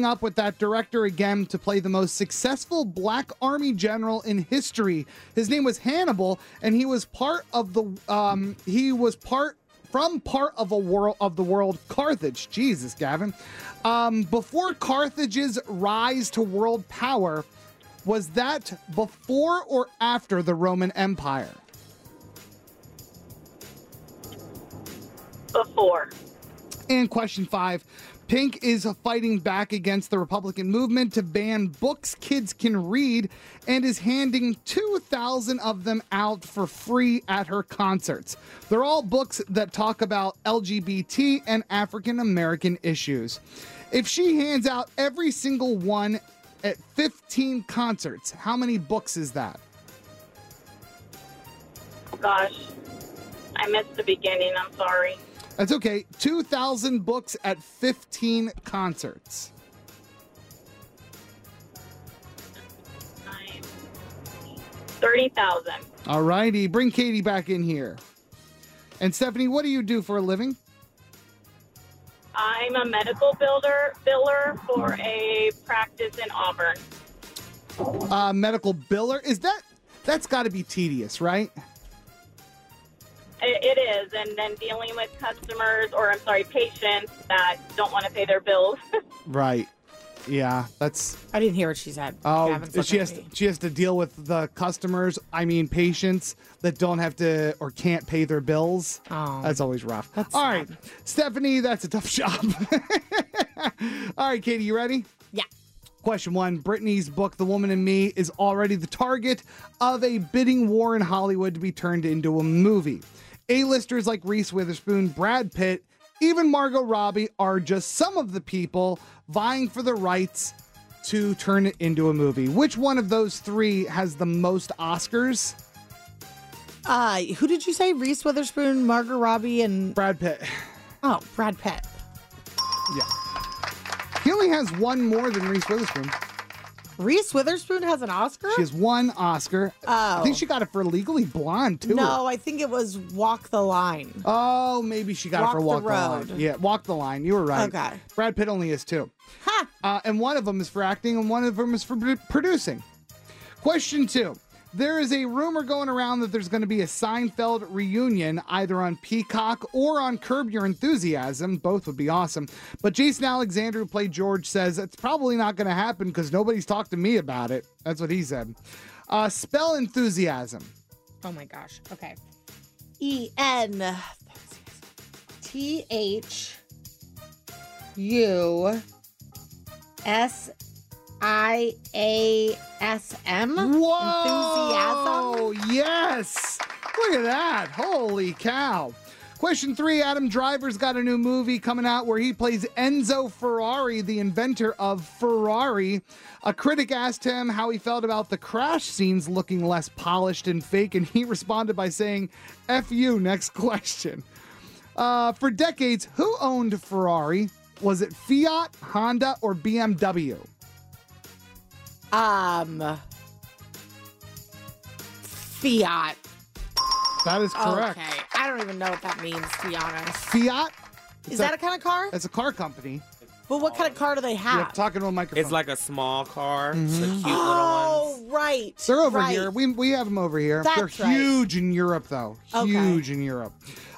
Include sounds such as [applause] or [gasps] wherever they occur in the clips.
teaming up with that director again to play the most successful black army general in history. His name was Hannibal, and he was part of the um, he was part from part of a world of the world Carthage. Jesus, Gavin. Um, before Carthage's rise to world power, was that before or after the Roman Empire? Before. And question five Pink is fighting back against the Republican movement to ban books kids can read and is handing 2,000 of them out for free at her concerts. They're all books that talk about LGBT and African American issues. If she hands out every single one at 15 concerts, how many books is that? Gosh, I missed the beginning. I'm sorry. That's okay. 2,000 books at 15 concerts. Thirty thousand. All righty. Bring Katie back in here. And Stephanie, what do you do for a living? I'm a medical builder biller for a practice in Auburn. Uh, medical biller. Is that that's got to be tedious, right? It, it is, and then dealing with customers, or I'm sorry, patients that don't want to pay their bills. [laughs] Right. Yeah, that's. I didn't hear what she said. Oh, she has to, she has to deal with the customers. I mean, patients that don't have to or can't pay their bills. Oh. that's always rough. All right, Stephanie, that's a tough [laughs] job. All right, Katie, you ready? Yeah. Question one Britney's book, The Woman in Me, is already the target of a bidding war in Hollywood to be turned into a movie. A-listers like Reese Witherspoon, Brad Pitt, even Margot Robbie are just some of the people vying for the rights to turn it into a movie. Which one of those three has the most Oscars? Uh, who did you say? Reese Witherspoon, Margot Robbie, and Brad Pitt. Oh, Brad Pitt. Yeah. Only has one more than Reese Witherspoon. Reese Witherspoon has an Oscar? She has one Oscar. Oh. I think she got it for Legally Blonde, too. No, I think it was Walk the Line. Oh, maybe she got Walk it for the Walk the, Line. Road. Yeah, Walk the Line. You were right. Okay. Brad Pitt only has two. Uh, and one of them is for acting, and one of them is for producing. Question two. There is a rumor going around that there's going to be a Seinfeld reunion either on Peacock or on Curb Your Enthusiasm. Both would be awesome. But Jason Alexander, who played George, says it's probably not going to happen because nobody's talked to me about it. That's what he said. Uh, spell enthusiasm. Oh my gosh. Okay. E N T H U S I A S M. Whoa! Oh, yes! Look at that. Holy cow. Question three Adam Driver's got a new movie coming out where he plays Enzo Ferrari, the inventor of Ferrari. A critic asked him how he felt about the crash scenes looking less polished and fake, and he responded by saying, F you, next question. Uh, for decades, who owned Ferrari? Was it Fiat, Honda, or BMW? Um Fiat. That is correct. Okay. I don't even know what that means, to be honest. Fiat? Is that a kind of car? It's a car company. But what kind of car do they You're have? talking to a microphone. It's like a small car, the cute little oh, ones. right. They're over right. here. We, we have them over here. That's They're right. huge in Europe, though. Okay. Huge in Europe.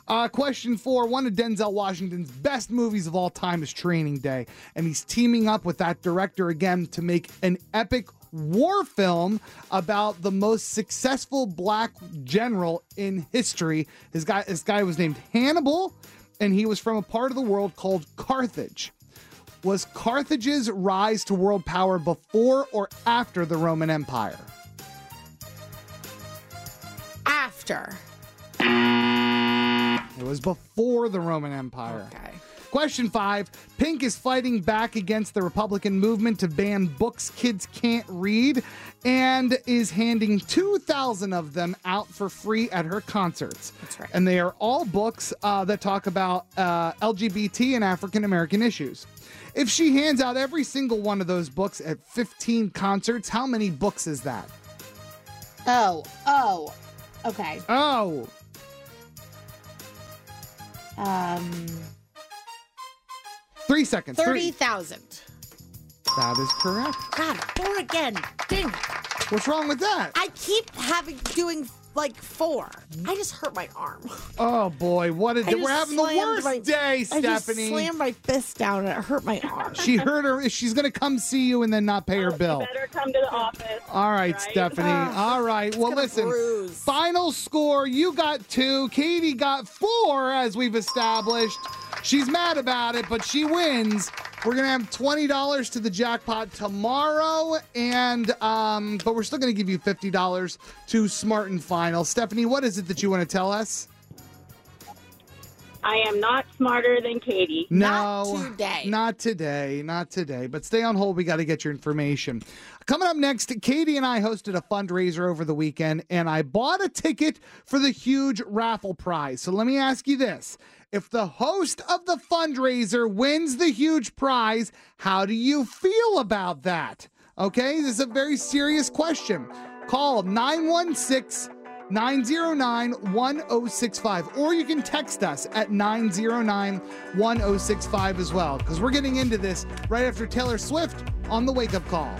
Uh, question four One of Denzel Washington's best movies of all time is Training Day. And he's teaming up with that director again to make an epic war film about the most successful black general in history. His guy, this guy was named Hannibal, and he was from a part of the world called Carthage. Was Carthage's rise to world power before or after the Roman Empire? After. It was before the Roman Empire. Okay. Question five Pink is fighting back against the Republican movement to ban books kids can't read and is handing 2,000 of them out for free at her concerts. That's right. And they are all books uh, that talk about uh, LGBT and African American issues. If she hands out every single one of those books at 15 concerts, how many books is that? Oh, oh. Okay. Oh, Um three seconds. Three. 30,000. That is correct. God, four again. Dang. What's wrong with that? I keep having doing like four. I just hurt my arm. Oh boy, what a I day. We're having the worst my- day, Stephanie. I just slammed my fist down and it hurt my arm. She heard her. She's going to come see you and then not pay her You bill. better come to the office. All right, right? Stephanie. Ah, All right. Well, listen. bruise. Final score you got two. Katie got four, as we've established. She's mad about it, but she wins. We're gonna have twenty dollars to the jackpot tomorrow, and um, but we're still gonna give you fifty dollars to Smart and Final. Stephanie, what is it that you want to tell us? I am not smarter than Katie. Not No, today. Not today. Not today. But stay on hold. We got to get your information. Coming up next, Katie and I hosted a fundraiser over the weekend, and I bought a ticket for the huge raffle prize. So let me ask you this. If the host of the fundraiser wins the huge prize, how do you feel about that? Okay, this is a very serious question. Call 916 909 1065. Or you can text us at 909 1065 as well, because we're getting into this right after Taylor Swift on the wake up call.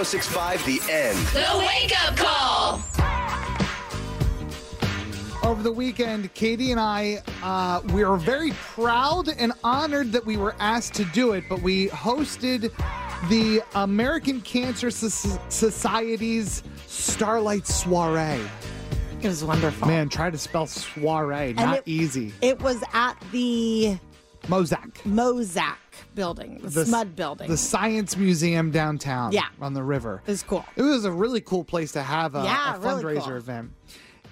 1065 The End. The Wake Up Call. Over the weekend, Katie and I, uh, we are very proud and honored that we were asked to do it, but we hosted the American Cancer Soc- Society's Starlight Soiree. It was wonderful. Man, try to spell soiree. Not it- easy. It was at the MOSAC. MOSAC building, the, The SMUD building. The Science Museum downtown. Yeah. On the river. it was cool. It was a really cool place to have a, Yeah, a really fundraiser cool. event.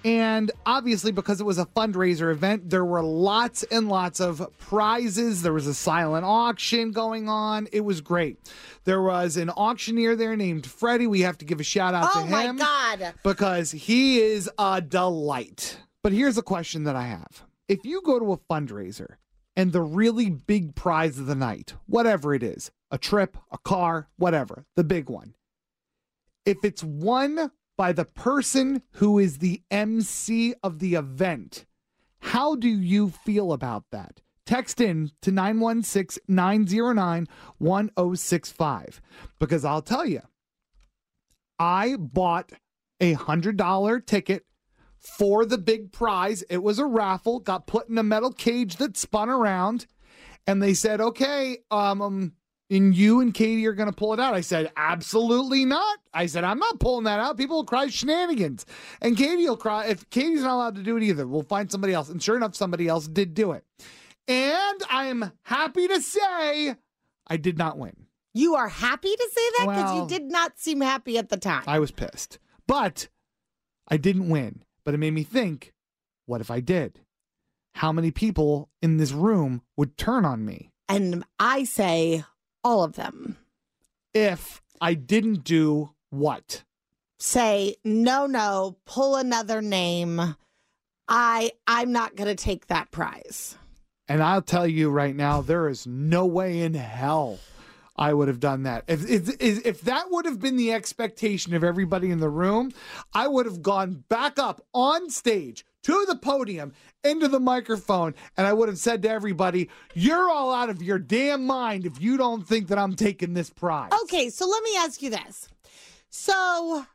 And obviously, because it was a fundraiser event, there were lots and lots of prizes. There was a silent auction going on. It was great. There was an auctioneer there named Freddie. We have to give a shout out Oh to my him God. because he is a delight. But here's a question that I have if you go to a fundraiser and the really big prize of the night, whatever it is, a trip, a car, whatever, the big one, if it's won by the person who is the MC of the event, how do you feel about that? Text in to 916 909 1065 because I'll tell you, I bought a $100 ticket for the big prize. It was a raffle, got put in a metal cage that spun around, and they said, okay, um, um and you and Katie are going to pull it out. I said, absolutely not. I said, I'm not pulling that out. People will cry shenanigans. And Katie will cry. If Katie's not allowed to do it either, we'll find somebody else. And sure enough, somebody else did do it. And I am happy to say I did not win. You are happy to say that because Well- you did not seem happy at the time. I was pissed. But I didn't win. But it made me think what if I did? How many people in this room would turn on me and I say all of them if I didn't do what? say no, no, pull another name. I I'm not going to take that prize. And I'll tell you right now, there is no way in hell I would have done that. If, if, if that would have been the expectation of everybody in the room, I would have gone back up on stage to the podium, into the microphone, and I would have said to everybody, You're all out of your damn mind if you don't think that I'm taking this prize. Okay, so let me ask you this. So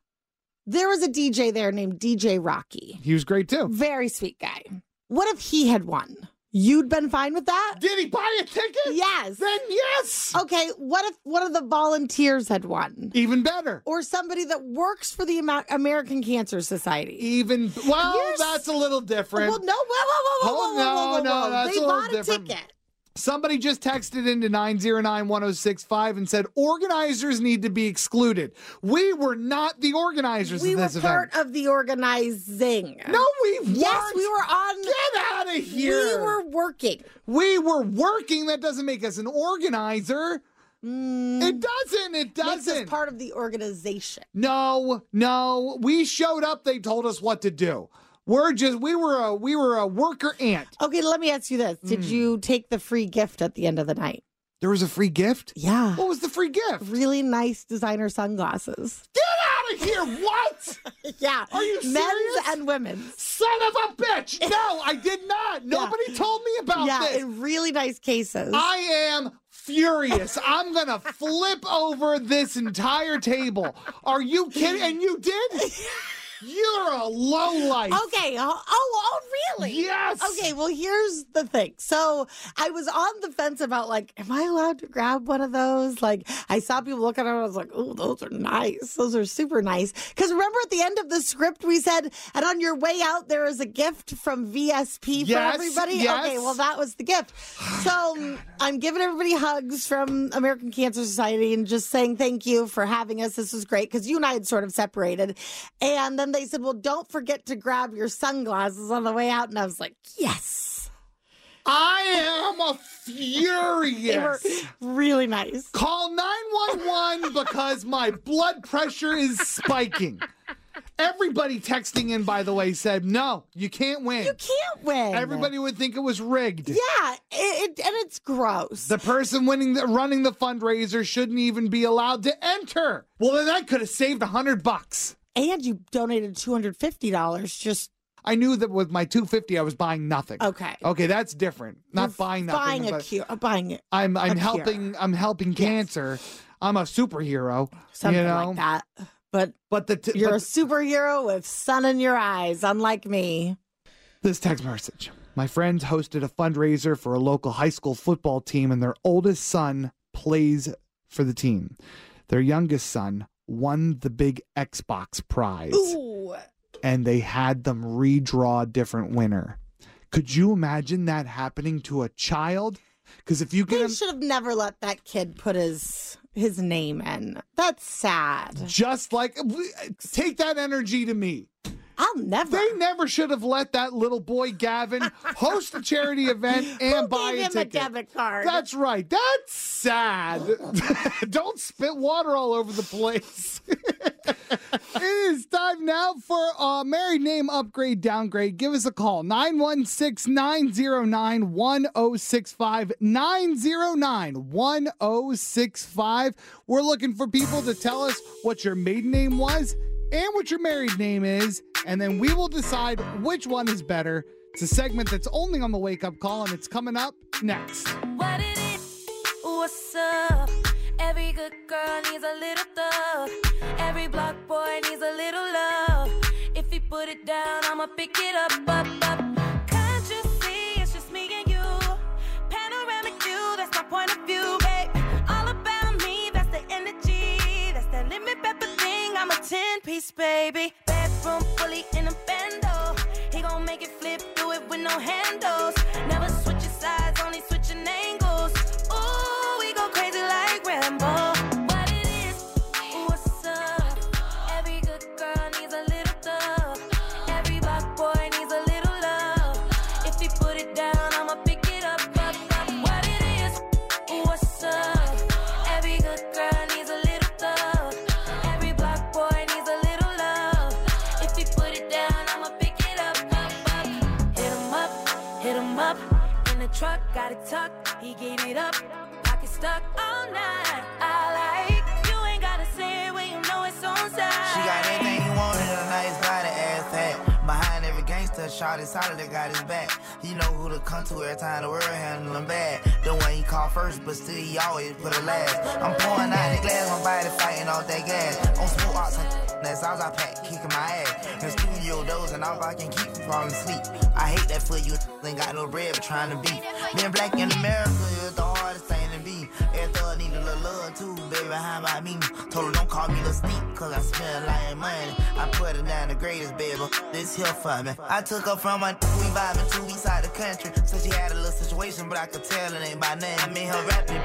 there was a DJ there named DJ Rocky. He was great too. Very sweet guy. What if he had won? You'd been fine with that? Did he buy a ticket? Yes. Then yes. Okay, what if one of the volunteers had won? Even better. Or somebody that works for the American Cancer Society? Even well, You're that's a little different. Well, no, whoa, whoa, whoa, whoa, Oh, whoa, whoa, no, whoa, whoa, no, whoa. that's They a little bought different. a ticket. Somebody just texted into 9091065 and said organizers need to be excluded. We were not the organizers We of were this part event. of the organizing. no, we weren't. Yes, we were on. Get out of here. We were working. We were working. That doesn't make us an organizer. It doesn't. It Mm. Makes doesn't. part of the organization. no, no. We showed up. They told us what to do. We're just we were a we were a worker ant. Okay, let me ask you this: Did Mm. you take the free gift at the end of the night? There was a free gift. Yeah, What was the free gift? really nice designer sunglasses. Get out of here! What? [laughs] Yeah, Are you serious? men's and women's. Son of a bitch! [laughs] No, I did not. Nobody told me about yeah, this. in really nice cases. I am furious. [laughs] I'm gonna flip over this entire table. Are you kidding? And you did? You're a low life. Okay. Oh, oh, oh, really? Yes. Okay. Well, here's the thing. So I was on the fence about like, am I allowed to grab one of those? Like, I saw people look at them. I was like, oh, those are nice. Those are super nice. Because remember at the end of the script, we said, and on your way out, there is a gift from VSP Yes, for everybody. yes. Okay. Well, that was the gift. So I'm giving everybody hugs from American Cancer Society and just saying thank you for having us. This was great because you and I had sort of separated. And then they said, well, don't forget to grab your sunglasses on the way out. And I was like, yes. I am a furious. really nice. Call 911 [laughs] because my blood pressure is spiking. Everybody texting in, by the way, said, no, you can't win. You can't win. Everybody would think it was rigged. Yeah. It, it, and it's gross. The person winning the running the fundraiser shouldn't even be allowed to enter. Well, then I could have saved a hundred bucks. And you donated $250 just I knew that with my 250 I was buying nothing. Okay. Okay, that's different. Not You're buying nothing. buying a but cure. Uh, buying it. I'm I'm helping I'm helping cancer. I'm a superhero. Something you know? like that. But But the t- you're a superhero with sun in your eyes, unlike me. this text message. My friends hosted a fundraiser for a local high school football team and their oldest son plays for the team. Their youngest son won the big Xbox prize. Ooh. and they had them redraw a different winner. Could you imagine that happening to a child? Because if you get They should have never let that kid put his his name in. That's sad. just like take that energy to me. I'll never. They never should have let that little boy Gavin host a charity event [laughs] and Who buy gave a him a debit card? That's right. That's sad. [laughs] Don't spit water all over the place. [laughs] it is time now for a married name upgrade downgrade. Give us a call 916 909 1065. 909 1065. We're looking for people to tell us what your maiden name was and what your married name is, and then we will decide which one is better. It's a segment that's only on the wake up call, and it's coming up next. What it is, what's up? Every good girl needs a little thug. Every boy needs a little love. If he put it down, I'ma pick it up, up, up. Can't you see it's just me and you? Panoramic view, that's my point of view, babe. All about me, that's the energy. That's that lemon pepper thing. I'm a 10 piece, baby. Bedroom fully in a bando. He gon' make it flip, do it with no handles. Shot is solid, that got his back. He know who to come to every time the world handle him bad. The one he call first, but still he always put it last. I'm pouring out the glass, my body fighting off that gas. On smoke ox and that's all I pack, kicking my ass. In studio dozing off, I can keep from falling asleep. I hate that for you, ain't got no bread, but trying to be. Being black in America is baby, how about? Told her don't call me the sneak, cause I lot of money. I put her down the greatest, baby. This here for me. I took her from my we vibing two weeks out the country. Said she had a little situation, but I could tell it ain't by name. I made her rapping.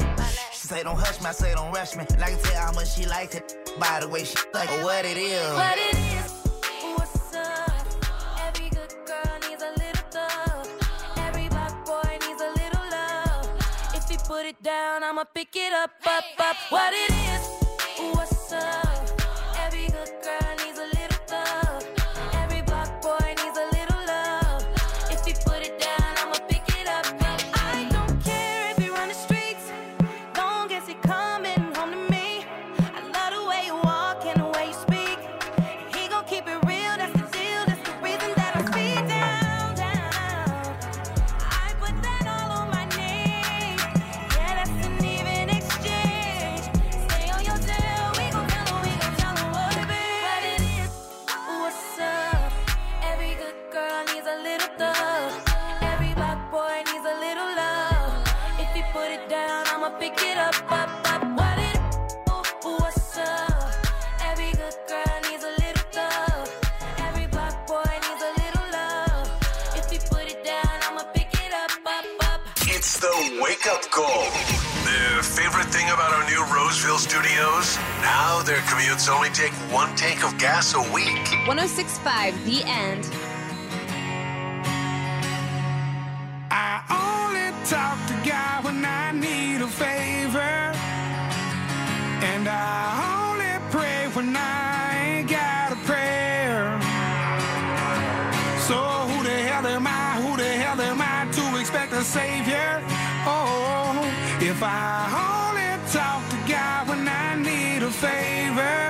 She say don't hush me, I say don't rush me. And I can tell how much she likes it by the way she like what it is. What it is, put it down, I'ma pick it up, up, up. What it is, what's up? Every good girl The wake up call. Their favorite thing about our new Roseville studios? Now their commutes only take one tank of gas a week. 1065 The End. If I only talk to God when I need a favor.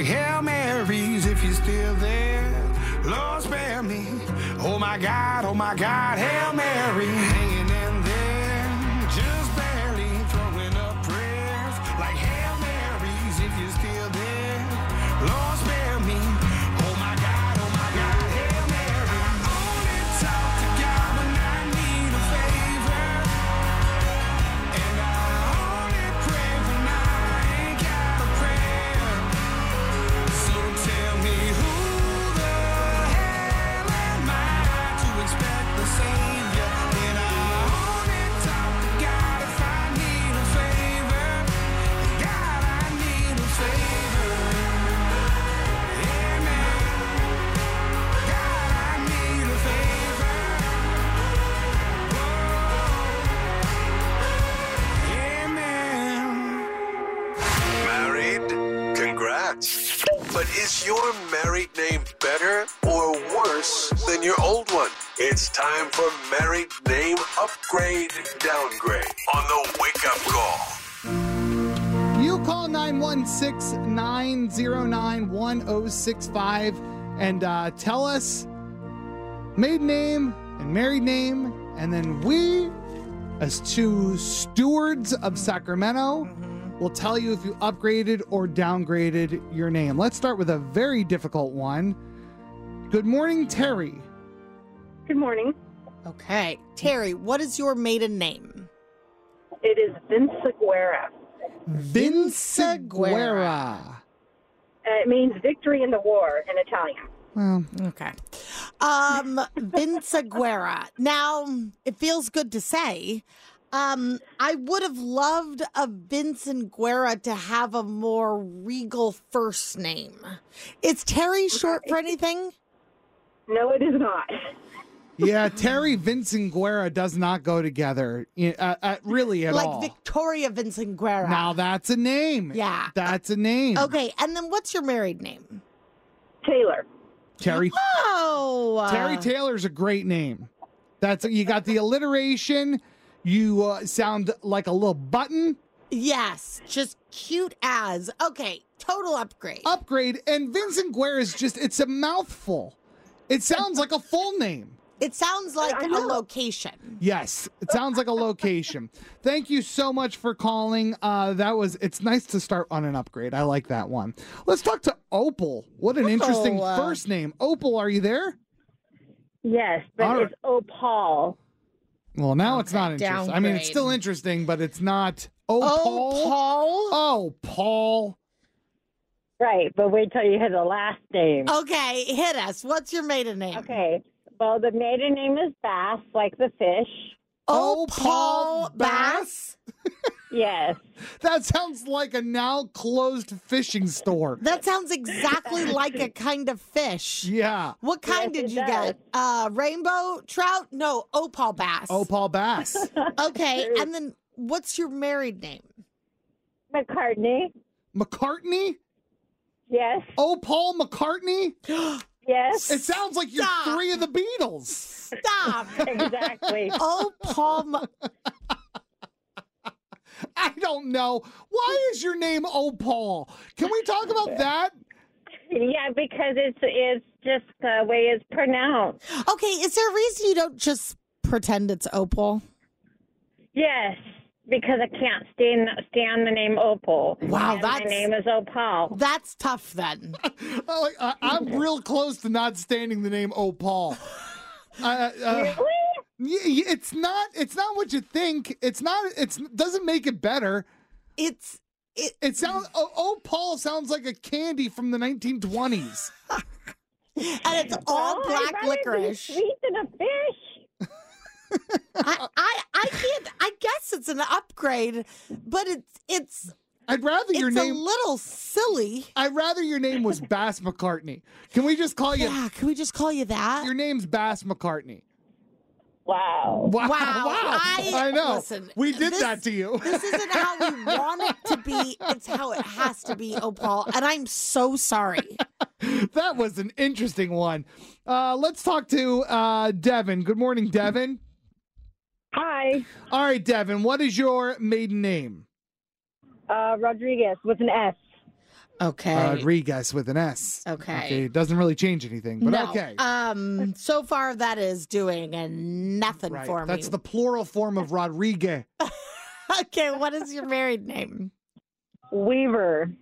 Like Hail Marys if you're still there. Lord, spare me. Oh my God, oh my God, Hail Mary. 1065 and uh, tell us maiden name and married name. And then we, as two stewards of Sacramento, will tell you if you upgraded or downgraded your name. Let's start with a very difficult one. Good morning, Terry. Good morning. Okay. Terry, what is your maiden name? It is Vinciguerra. Vinciguerra. It means victory in the war in Italian. Well, Okay. Um, Vince Aguera. Now, it feels good to say. Um, I would have loved a Vincent Guerra to have a more regal first name. Is Terry short for [laughs] anything? No, it is not. Yeah, Terry Vincent Guerra does not go together, uh, uh, really at like all. Victoria Vincent Guerra. now that's a name. Yeah. that's a name. Okay, and then what's your married name? Taylor. Terry Oh, Terry Taylor's a great name. That's you got the alliteration. You uh, sound like a little button. Yes, just cute as. Okay, total upgrade. Upgrade and Vincent Guerra is just it's a mouthful. It sounds like a full name. It sounds like a location. Yes, it sounds like a location. [laughs] Thank you so much for calling. Uh, that was it's nice to start on an upgrade. I like that one. Let's talk to Opal. What an interesting Oh, uh, first name. Opal, are you there? Yes, but All right. it's Opal. Well, now it's not interesting. I mean, it's still interesting, but it's not. Oh, Opal. Paul. Oh, Paul. Right, but wait till you hear the last name. Okay, hit us. What's your maiden name? Okay. Well, the maiden name is Bass, like the fish. Oh, Oh, Paul Paul Bass. [laughs] [laughs] Yes. That sounds like a now closed fishing store. That sounds exactly [laughs] like a kind of fish. Yeah. What kind Yes, did it you does. get? Uh, rainbow trout? No, opal bass. Oh, Paul Bass. Okay, and then what's your married name? McCartney. McCartney? Yes. Oh, Paul McCartney? [gasps] [gasps] Yes. It sounds like you're Stop. three of the Beatles. Stop. [laughs] [laughs] exactly. oh, Paul. Ma- [laughs] I don't know. Why is your name Oh Paul? Can we talk about that? Yeah, because it's it's just the way it's pronounced. okay, is there a reason you don't just pretend it's oh opal? Yes, because I can't stand stand the name Opal. Wow, And that's- my name is Opal. That's tough then. [laughs] I, I, I'm [laughs] real close to not standing the name Opal. [laughs] Uh, uh, Really? y- y- it's not. It's not what you think. It's not. It's doesn't make it better. It's it. It sounds. Oh, oh Paul sounds like a candy from the 1920s. And it's all Well, black rather be licorice. Sweet than a fish. I, [laughs] I I can't. I guess it's an upgrade, but it's it's I'd rather your it's name. a little silly. I'd rather your name was Bass McCartney. Can we just call you? Yeah, can we just call you that? Your name's Bass McCartney. Wow. Wow! Wow, [laughs] Wow! I- know. listen, we did this- that to you. This isn't how we [laughs] want it to be. It's how it has to be, Opal. And I'm so sorry. that was an interesting one. Uh, let's talk to uh, Devin. Good morning, Devin. Hi, All right, Devin. What is your maiden name? uh, Rodriguez with an S. Okay. Rodriguez with an S. Okay. okay. It doesn't really change anything, but no. okay. Um. So far, that is doing and nothing right. for me. That's the plural form of Rodriguez. [laughs] okay. What is your married name? Weaver.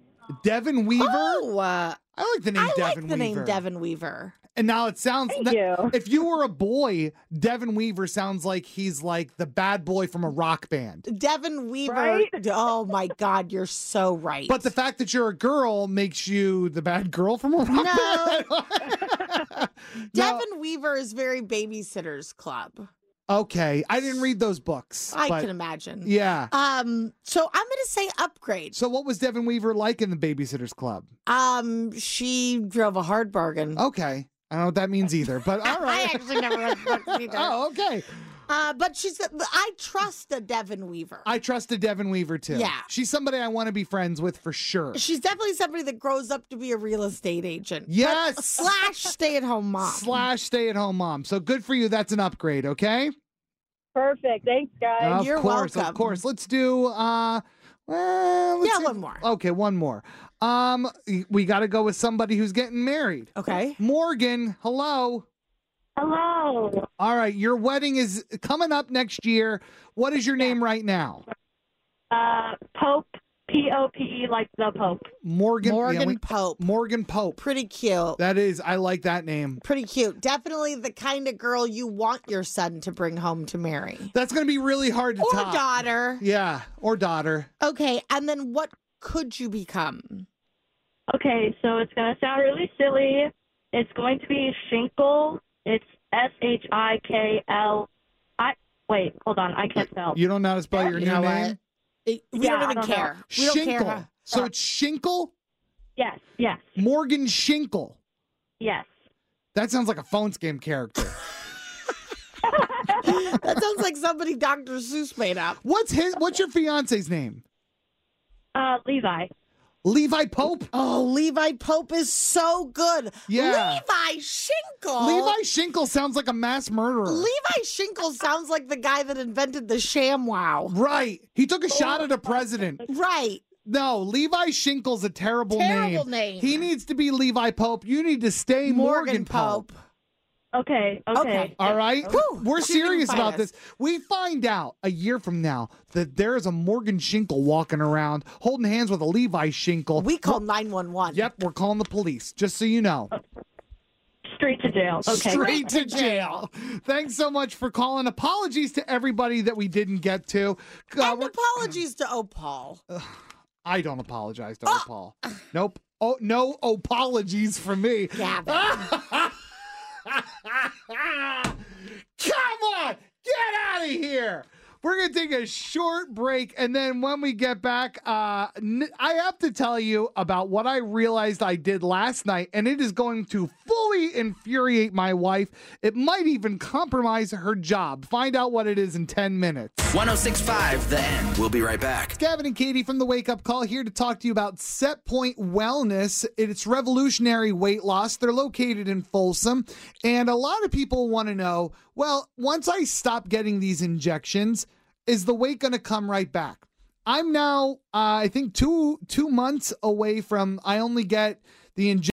Devin Weaver. Oh, uh, I like the name I Devin like the Weaver. name Devin Weaver. And now it sounds Thank that- you. if you were a boy, Devin Weaver sounds like he's like the bad boy from a rock band. Devin Weaver. Right? Oh my God, you're so right. But the fact that you're a girl makes you the bad girl from a rock No. band. [laughs] No. Devin Weaver is very Babysitters Club. Okay, I didn't read those books. I but can imagine. Yeah. Um. So I'm gonna say upgrade. So what was Devin Weaver like in the Babysitters Club? Um. She drove a hard bargain. Okay. I don't know what that means either, but all [laughs] right. I actually never read the books either. oh, okay. Uh, but she's. I trust a Devin Weaver. I trusted Devin Weaver too. Yeah. She's somebody I want to be friends with for sure. She's definitely somebody that grows up to be a real estate agent. Yes. slash stay at home mom. Slash stay at home mom. So good for you. That's an upgrade, okay? Perfect. Thanks, guys. of You're course, welcome. of course. Let's do uh well, let's Yeah, see- one more. Okay, one more. Um we got to go with somebody who's getting married. Okay. Morgan, hello. Hello. All right, your wedding is coming up next year. What is your name right now? Uh, Pope. P O P E, like the Pope. Morgan yeah, Morgan we- Pope. Morgan Pope. Pretty cute. That is I like that name. Pretty cute. Definitely the kind of girl you want your son to bring home to marry. That's going to be really hard to Or top. daughter. Yeah, or daughter. Okay. And then what could you become? Okay, so it's going to sound really silly. It's going to be Shinkle. It's S H I K L. I wait, hold on, I can't spell. You don't know how to spell your You new know name? It- we Yeah, don't even don't know. care. We don't care. Shinkle. huh? So it's Shinkle? Yes, yes, Morgan Shinkle. yes. That sounds like a phone scam character. [laughs] [laughs] that sounds like somebody Dr. Seuss made up. What's his what's your fiance's name? Uh, Levi. Levi Pope? Oh, Levi Pope is so good. Yeah. Levi Shinkle. Levi Shinkle sounds like a mass murderer. Levi Shinkle sounds like the guy that invented the ShamWow. right. He took a shot at a president. Right. No, Levi Shinkle's a terrible, Terrible name. name. He needs to be Levi Pope. You need to stay Morgan, Pope. Okay, okay. Okay. All right? Whew. We're serious about us. this. We find out a year from now that there is a Morgan Shinkle walking around holding hands with a Levi Shinkle. We call 911. Yep, we're calling the police, just so you know. Straight to jail. Okay. Straight to jail. Thanks so much for calling. Apologies to everybody that we didn't get to. Uh, And apologies to Opal. [sighs] I don't apologize to oh. Paul. Nope. Oh, no apologies from me. Gavin. [laughs] [laughs] Come on, get out of here. We're going to take a short break. And then when we get back, uh, n- I have to tell you about what I realized I did last night. And it is going to fully infuriate my wife. It might even compromise her job. Find out what it is in 10 minutes. 1065 The End. We'll be right back. Gavin and Katie from the Wake Up Call here to talk to you about Set Point Wellness. It's revolutionary weight loss. They're located in Folsom. And a lot of people want to know well, once I stop getting these injections, is the weight going to come right back? I'm now, uh, I think, two two months away from. I only get the injection.